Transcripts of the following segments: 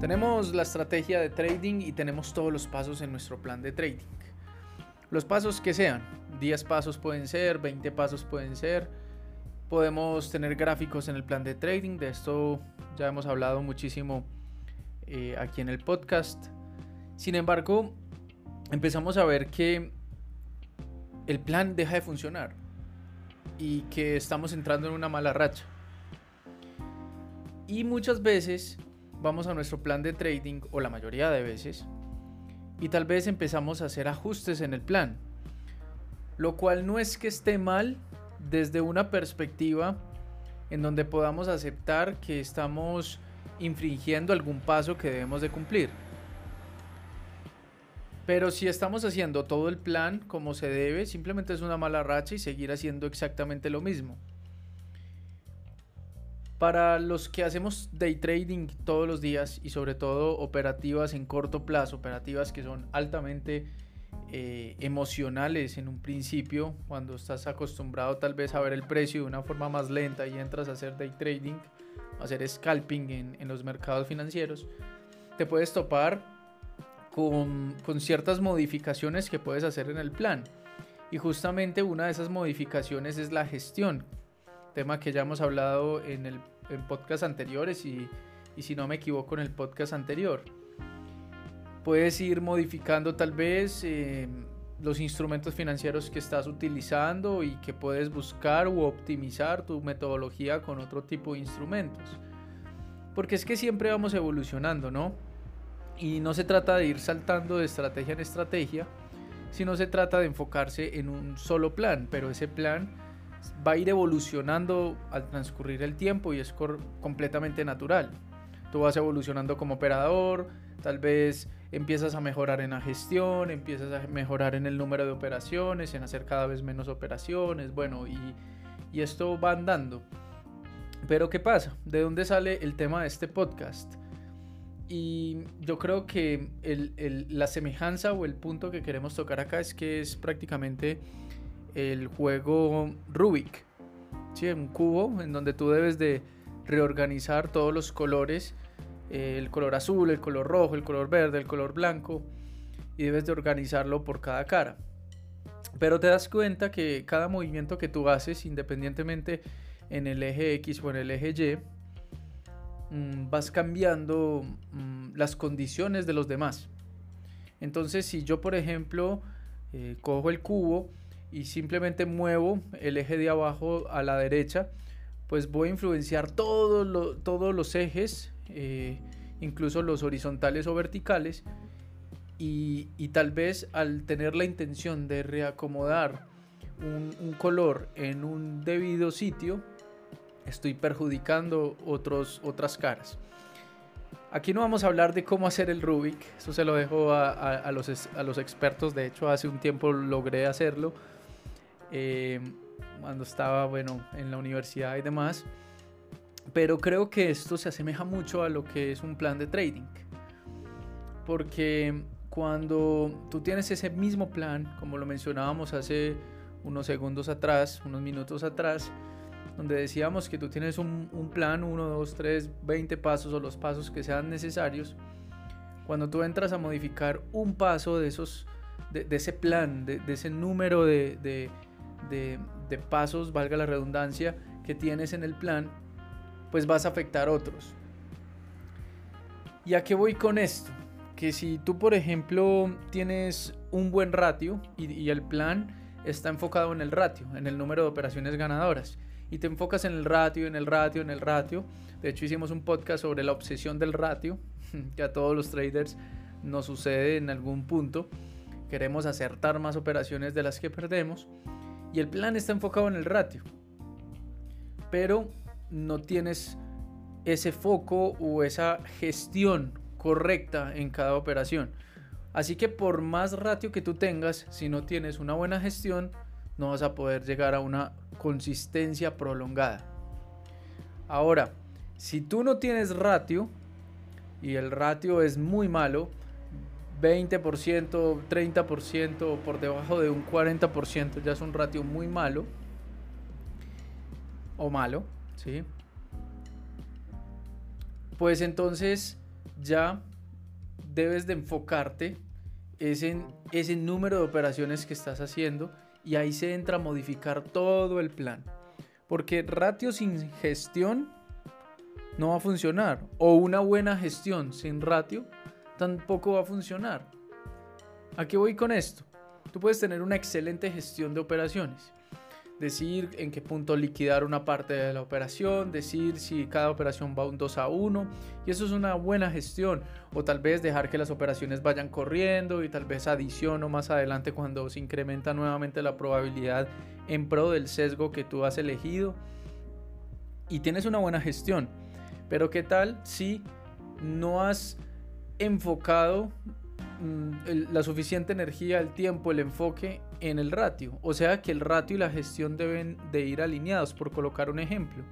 Tenemos la estrategia de trading y tenemos todos los pasos en nuestro plan de trading. Los pasos que sean, 10 pasos pueden ser, 20 pasos pueden ser. Podemos tener gráficos en el plan de trading, de esto ya hemos hablado muchísimo eh, aquí en el podcast. Sin embargo, empezamos a ver que el plan deja de funcionar y que estamos entrando en una mala racha. Y muchas veces vamos a nuestro plan de trading, o la mayoría de veces, y tal vez empezamos a hacer ajustes en el plan. Lo cual no es que esté mal desde una perspectiva en donde podamos aceptar que estamos infringiendo algún paso que debemos de cumplir. Pero si estamos haciendo todo el plan como se debe, simplemente es una mala racha y seguir haciendo exactamente lo mismo. Para los que hacemos day trading todos los días y sobre todo operativas en corto plazo, operativas que son altamente eh, emocionales en un principio, cuando estás acostumbrado tal vez a ver el precio de una forma más lenta y entras a hacer day trading, a hacer scalping en, en los mercados financieros, te puedes topar con, con ciertas modificaciones que puedes hacer en el plan. Y justamente una de esas modificaciones es la gestión, tema que ya hemos hablado en, el, en podcast anteriores y, y si no me equivoco en el podcast anterior. Puedes ir modificando tal vez eh, los instrumentos financieros que estás utilizando y que puedes buscar o optimizar tu metodología con otro tipo de instrumentos. Porque es que siempre vamos evolucionando, ¿no? Y no se trata de ir saltando de estrategia en estrategia, sino se trata de enfocarse en un solo plan, pero ese plan va a ir evolucionando al transcurrir el tiempo y es completamente natural. Tú vas evolucionando como operador, tal vez empiezas a mejorar en la gestión, empiezas a mejorar en el número de operaciones, en hacer cada vez menos operaciones, bueno, y, y esto va andando. Pero ¿qué pasa? ¿De dónde sale el tema de este podcast? Y yo creo que el, el, la semejanza o el punto que queremos tocar acá es que es prácticamente el juego Rubik. ¿sí? Un cubo en donde tú debes de reorganizar todos los colores. Eh, el color azul, el color rojo, el color verde, el color blanco. Y debes de organizarlo por cada cara. Pero te das cuenta que cada movimiento que tú haces, independientemente en el eje X o en el eje Y, mmm, vas cambiando mmm, las condiciones de los demás. Entonces, si yo, por ejemplo, eh, cojo el cubo y simplemente muevo el eje de abajo a la derecha, pues voy a influenciar todos los ejes, eh, incluso los horizontales o verticales, y, tal vez al tener la intención de reacomodar un, color en un debido sitio, estoy perjudicando otros, otras caras. Aquí no vamos a hablar de cómo hacer el Rubik, eso se lo dejo a, los, a los expertos, de hecho hace un tiempo logré hacerlo, eh, cuando estaba, bueno, en la universidad y demás. Pero creo que esto se asemeja mucho a lo que es un plan de trading. Porque cuando tú tienes ese mismo plan, como lo mencionábamos hace unos segundos atrás, unos minutos atrás, donde decíamos que tú tienes un, un plan, 1, 2, 3, 20 pasos o los pasos que sean necesarios, cuando tú entras a modificar un paso de, esos, de, de ese plan, de, de ese número de, de de, pasos, valga la redundancia, que tienes en el plan, pues vas a afectar a otros. ¿Y a qué voy con esto? Que si tú, por ejemplo, tienes un buen ratio y, y el plan está enfocado en el ratio, en el número de operaciones ganadoras, y te enfocas en el ratio, en el ratio, en el ratio. De hecho, hicimos un podcast sobre la obsesión del ratio, que a todos los traders nos sucede en algún punto. Queremos acertar más operaciones de las que perdemos. Y el plan está enfocado en el ratio. Pero no tienes ese foco o esa gestión correcta en cada operación. Así que por más ratio que tú tengas, si no tienes una buena gestión, no vas a poder llegar a una consistencia prolongada. Ahora, si tú no tienes ratio y el ratio es muy malo, 20%, 30% por debajo de un 40% ya es un ratio muy malo. O malo, ¿sí? Pues entonces ya debes de enfocarte en ese número de operaciones que estás haciendo y ahí se entra a modificar todo el plan. Porque ratio sin gestión no va a funcionar. O una buena gestión sin ratio tampoco va a funcionar. ¿A qué voy con esto? Tú puedes tener una excelente gestión de operaciones decir en qué punto liquidar una parte de la operación, decir si cada operación va un 2 a 1 y eso es una buena gestión o tal vez dejar que las operaciones vayan corriendo y tal vez adiciono más adelante cuando se incrementa nuevamente la probabilidad en pro del sesgo que tú has elegido y tienes una buena gestión. Pero qué tal si no has enfocado mm, la suficiente energía, el tiempo, el enfoque en el ratio. O sea que el ratio y la gestión deben de ir alineados, por colocar un ejemplo.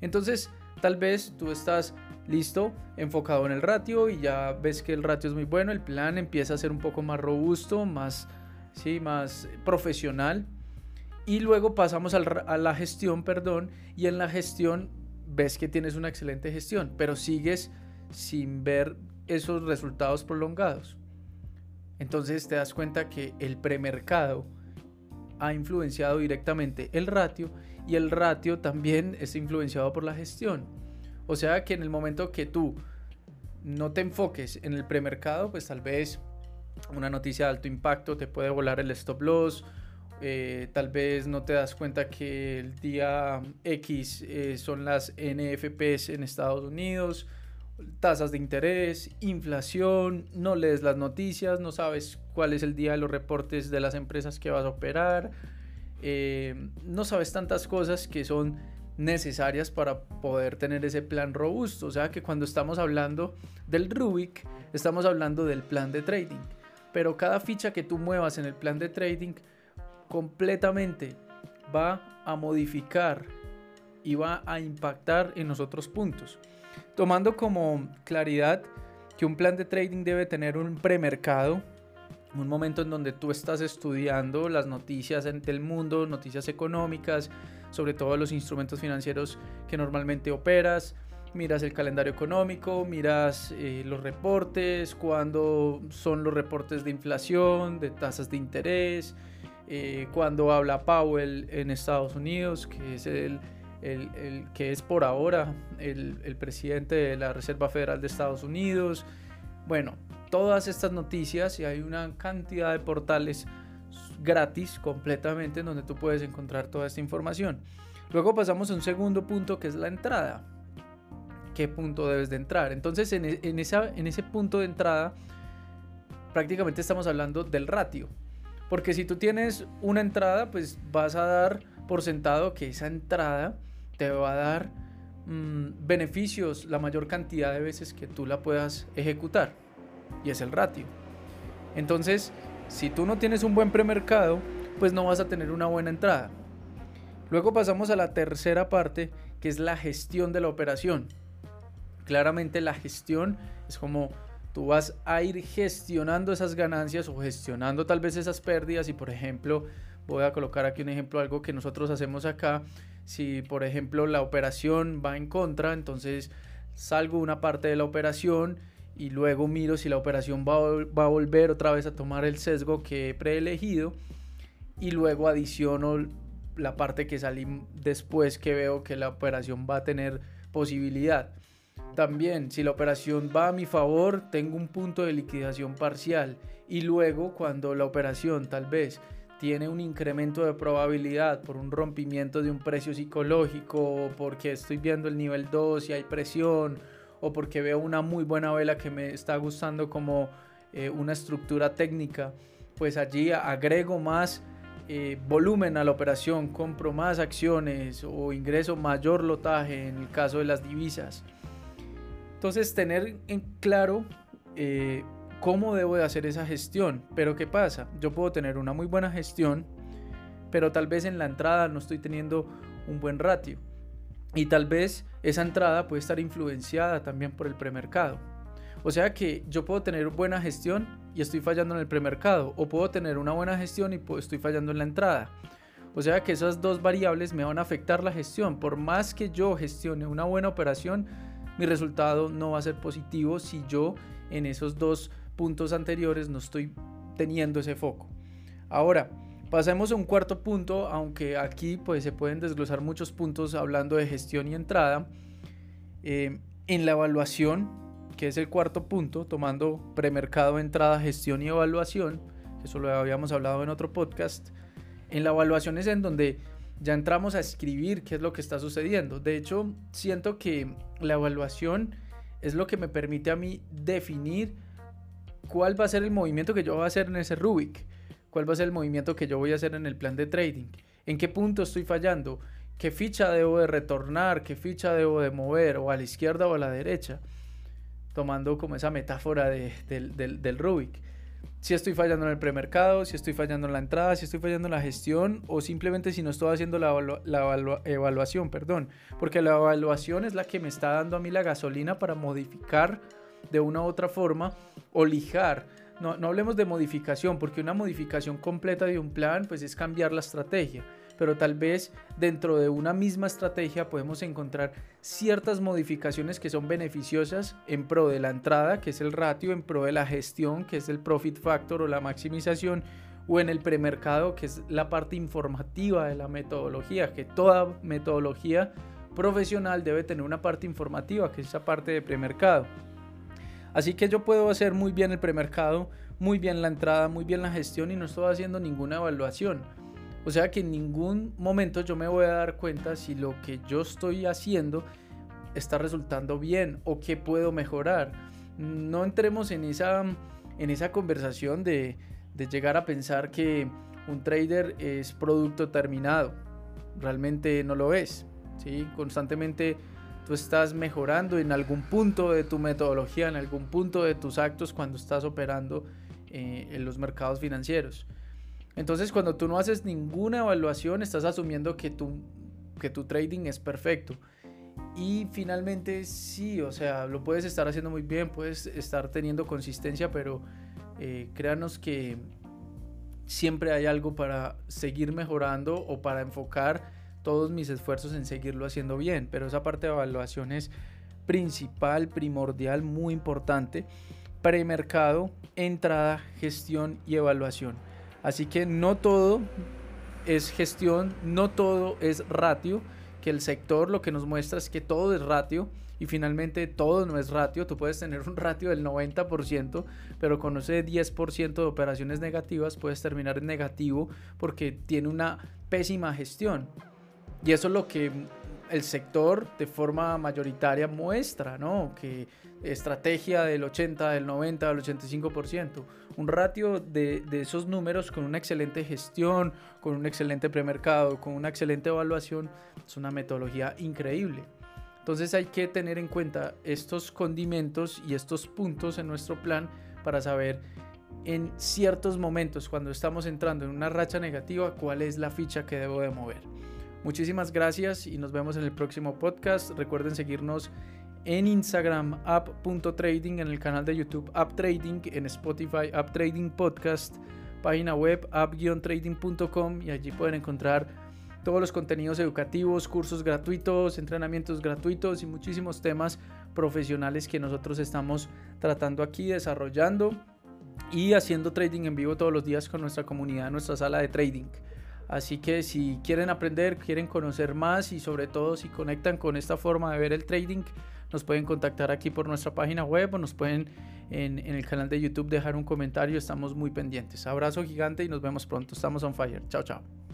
Entonces, tal vez tú estás listo, enfocado en el ratio y ya ves que el ratio es muy bueno, el plan empieza a ser un poco más robusto, más, sí, más profesional. Y luego pasamos a la gestión, perdón, y en la gestión ves que tienes una excelente gestión, pero sigues sin ver esos resultados prolongados. Entonces te das cuenta que el premercado ha influenciado directamente el ratio y el ratio también es influenciado por la gestión. O sea que en el momento que tú no te enfoques en el premercado, pues tal vez una noticia de alto impacto te puede volar el stop loss, eh, tal vez no te das cuenta que el día X eh, son las NFPs en Estados Unidos, tasas de interés, inflación, no lees las noticias, no sabes cuál es el día de los reportes de las empresas que vas a operar, eh, no sabes tantas cosas que son necesarias para poder tener ese plan robusto. O sea que cuando estamos hablando del Rubik, estamos hablando del plan de trading. Pero cada ficha que tú muevas en el plan de trading completamente va a modificar y va a impactar en los otros puntos tomando como claridad que un plan de trading debe tener un premercado, un momento en donde tú estás estudiando las noticias del mundo, noticias económicas, sobre todo los instrumentos financieros que normalmente operas, miras el calendario económico, miras eh, los reportes, cuándo son los reportes de inflación, de tasas de interés, eh, cuándo habla Powell en Estados Unidos, que es el el, que es por ahora el, presidente de la Reserva Federal de Estados Unidos. Bueno, todas estas noticias y hay una cantidad de portales gratis completamente en donde tú puedes encontrar toda esta información. Luego pasamos a un segundo punto que es la entrada. ¿Qué punto debes de entrar? Entonces en, e, en, en ese punto de entrada prácticamente estamos hablando del ratio. Porque si tú tienes una entrada, pues vas a dar por sentado que esa entrada te va a dar mm, beneficios la mayor cantidad de veces que tú la puedas ejecutar. Y es el ratio. Entonces, si tú no tienes un buen premercado, pues no vas a tener una buena entrada. Luego pasamos a la tercera parte, que es la gestión de la operación. Claramente la gestión es como tú vas a ir gestionando esas ganancias o gestionando tal vez esas pérdidas y por ejemplo, voy a colocar aquí un ejemplo, algo que nosotros hacemos acá si, por ejemplo, la operación va en contra, entonces salgo una parte de la operación y luego miro si la operación va, va a volver otra vez a tomar el sesgo que he preelegido y luego adiciono la parte que salí después que veo que la operación va a tener posibilidad. También, si la operación va a mi favor, tengo un punto de liquidación parcial. Y luego, cuando la operación tal vez tiene un incremento de probabilidad por un rompimiento de un precio psicológico, o porque estoy viendo el nivel 2 y hay presión, o porque veo una muy buena vela que me está gustando como eh, una estructura técnica, pues allí agrego más eh, volumen a la operación, compro más acciones o ingreso mayor lotaje en el caso de las divisas. Entonces tener en claro eh, cómo debo de hacer esa gestión. Pero ¿qué pasa? Yo puedo tener una muy buena gestión, pero tal vez en la entrada no estoy teniendo un buen ratio. Y tal vez esa entrada puede estar influenciada también por el premercado. O sea que yo puedo tener buena gestión y estoy fallando en el premercado. O puedo tener una buena gestión y estoy fallando en la entrada. O sea que esas dos variables me van a afectar la gestión. Por más que yo gestione una buena operación, mi resultado no va a ser positivo si yo en esos dos puntos anteriores no estoy teniendo ese foco. Ahora, pasemos a un cuarto punto, aunque aquí pues se pueden desglosar muchos puntos hablando de gestión y entrada. Eh, en la evaluación, que es el cuarto punto, tomando premercado, entrada, gestión y evaluación, eso lo habíamos hablado en otro podcast, en la evaluación es en donde ya entramos a escribir qué es lo que está sucediendo. De hecho, siento que la evaluación es lo que me permite a mí definir cuál va a ser el movimiento que yo voy a hacer en ese Rubik, cuál va a ser el movimiento que yo voy a hacer en el plan de trading, en qué punto estoy fallando, qué ficha debo de retornar, qué ficha debo de mover, o a la izquierda o a la derecha, tomando como esa metáfora del, Rubik. Si estoy fallando en el premercado, si estoy fallando en la entrada, si estoy fallando en la gestión o simplemente si no estoy haciendo la, evaluación, perdón, porque la evaluación es la que me está dando a mí la gasolina para modificar de una u otra forma o lijar. No, no hablemos de modificación, porque una modificación completa de un plan pues es cambiar la estrategia pero tal vez dentro de una misma estrategia podemos encontrar ciertas modificaciones que son beneficiosas en pro de la entrada, que es el ratio, en pro de la gestión, que es el profit factor o la maximización, o en el premercado, que es la parte informativa de la metodología, que toda metodología profesional debe tener una parte informativa, que es esa parte de premercado. Así que yo puedo hacer muy bien el premercado, muy bien la entrada, muy bien la gestión y no estoy haciendo ninguna evaluación o sea que en ningún momento yo me voy a dar cuenta si lo que yo estoy haciendo está resultando bien o qué puedo mejorar. No entremos en esa, en esa conversación de, de llegar a pensar que un trader es producto terminado. Realmente no lo es. ¿sí? Constantemente tú estás mejorando en algún punto de tu metodología, en algún punto de tus actos cuando estás operando eh, en los mercados financieros. Entonces cuando tú no haces ninguna evaluación estás asumiendo que tu, que tu trading es perfecto. Y finalmente sí, o sea, lo puedes estar haciendo muy bien, puedes estar teniendo consistencia, pero eh, créanos que siempre hay algo para seguir mejorando o para enfocar todos mis esfuerzos en seguirlo haciendo bien. Pero esa parte de evaluación es principal, primordial, muy importante. Premercado, entrada, gestión y evaluación. Así que no todo es gestión, no todo es ratio, que el sector lo que nos muestra es que todo es ratio y finalmente todo no es ratio. Tú puedes tener un ratio del 90%, pero con ese 10% de operaciones negativas puedes terminar en negativo porque tiene una pésima gestión. Y eso es lo que el sector de forma mayoritaria muestra, ¿no? Que estrategia del 80, del 90, del 85%. Un ratio de, de, esos números con una excelente gestión, con un excelente premercado, con una excelente evaluación, es una metodología increíble. Entonces hay que tener en cuenta estos condimentos y estos puntos en nuestro plan para saber en ciertos momentos cuando estamos entrando en una racha negativa cuál es la ficha que debo de mover. Muchísimas gracias y nos vemos en el próximo podcast. Recuerden seguirnos en Instagram app.trading, en el canal de YouTube App Trading, en Spotify App Trading Podcast, página web app-trading.com y allí pueden encontrar todos los contenidos educativos, cursos gratuitos, entrenamientos gratuitos y muchísimos temas profesionales que nosotros estamos tratando aquí, desarrollando y haciendo trading en vivo todos los días con nuestra comunidad, nuestra sala de trading. Así que si quieren aprender, quieren conocer más y sobre todo si conectan con esta forma de ver el trading, nos pueden contactar aquí por nuestra página web o nos pueden en, el canal de YouTube dejar un comentario. Estamos muy pendientes. Abrazo gigante y nos vemos pronto. Estamos on fire. Chao, chao.